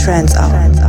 Uplifting trance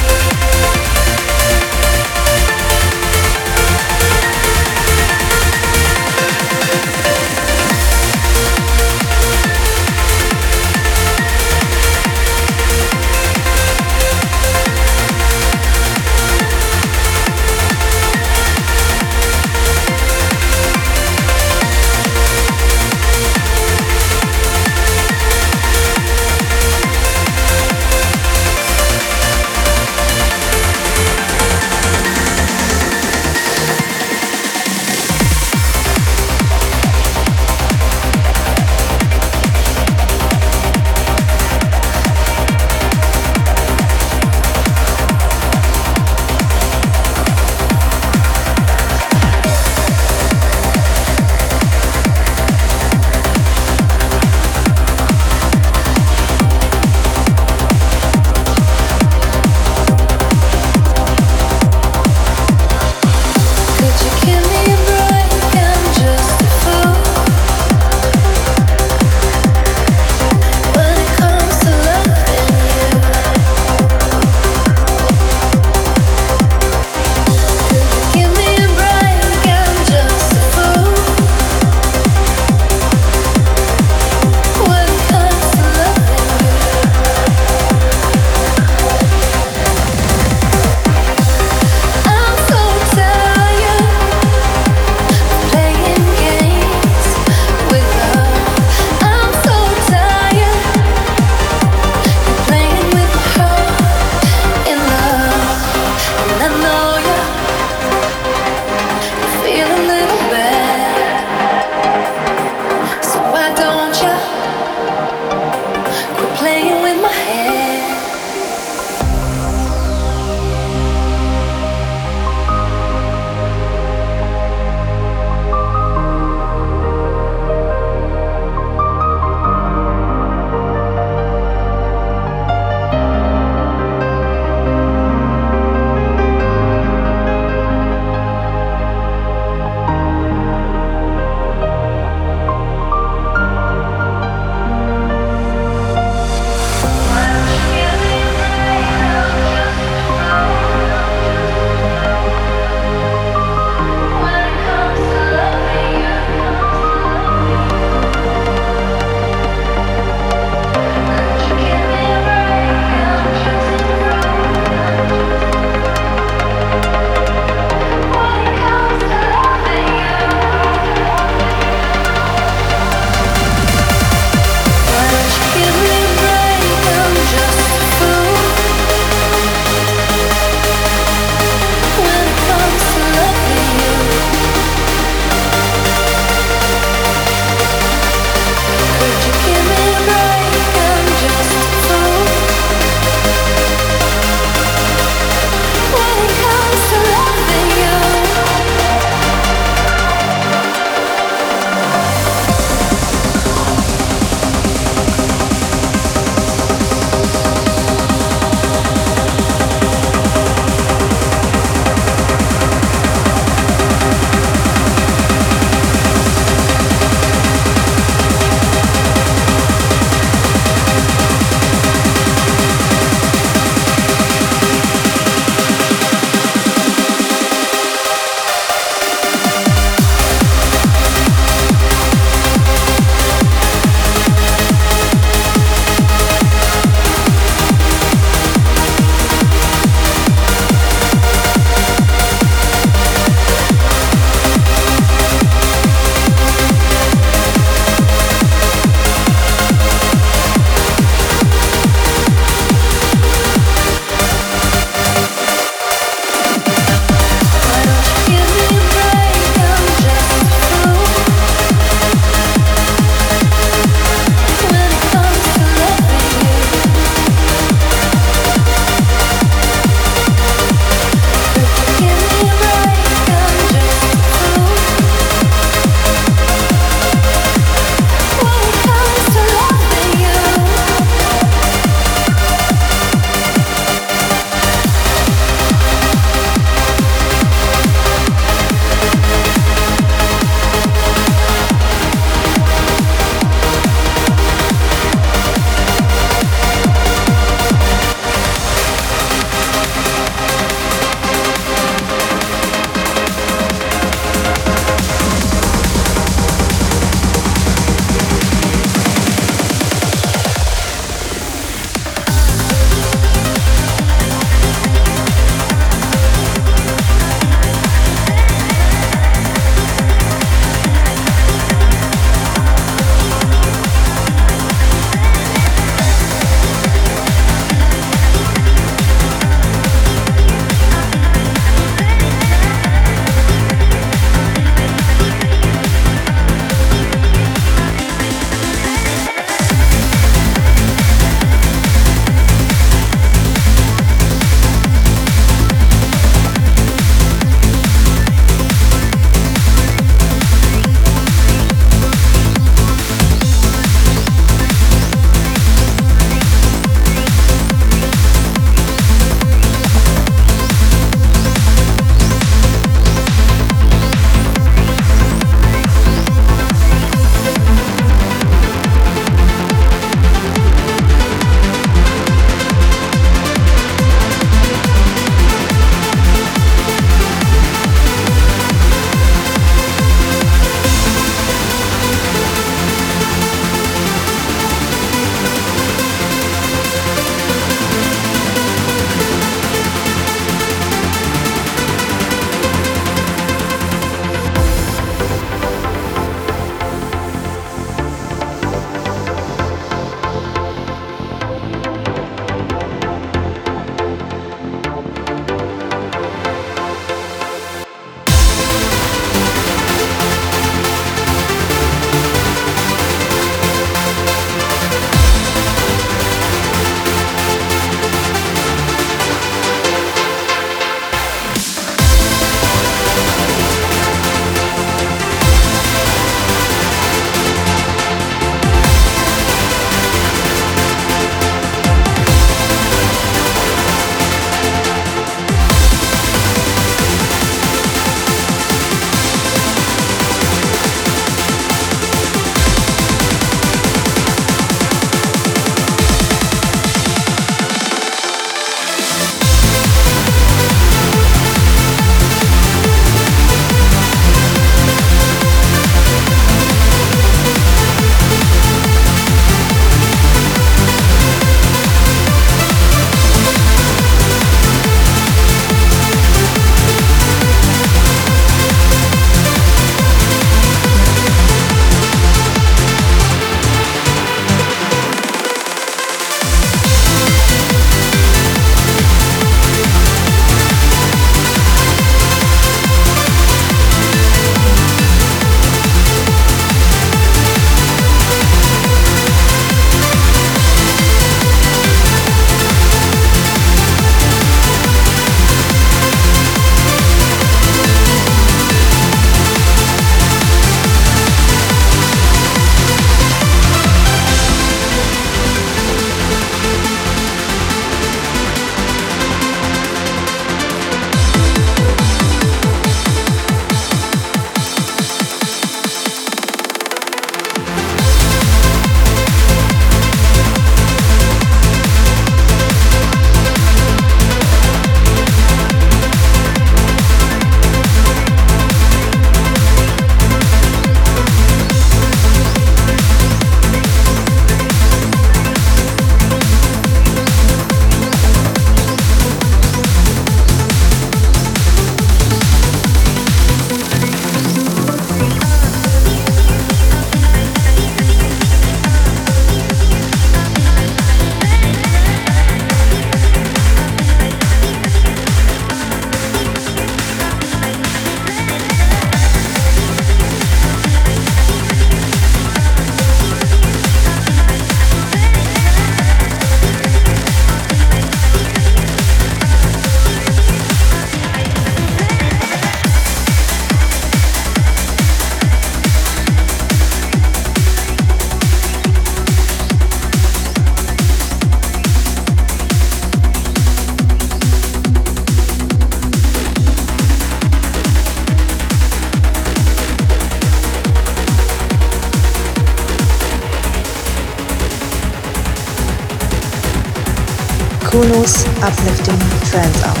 Kuno's Uplifting Trance Hour.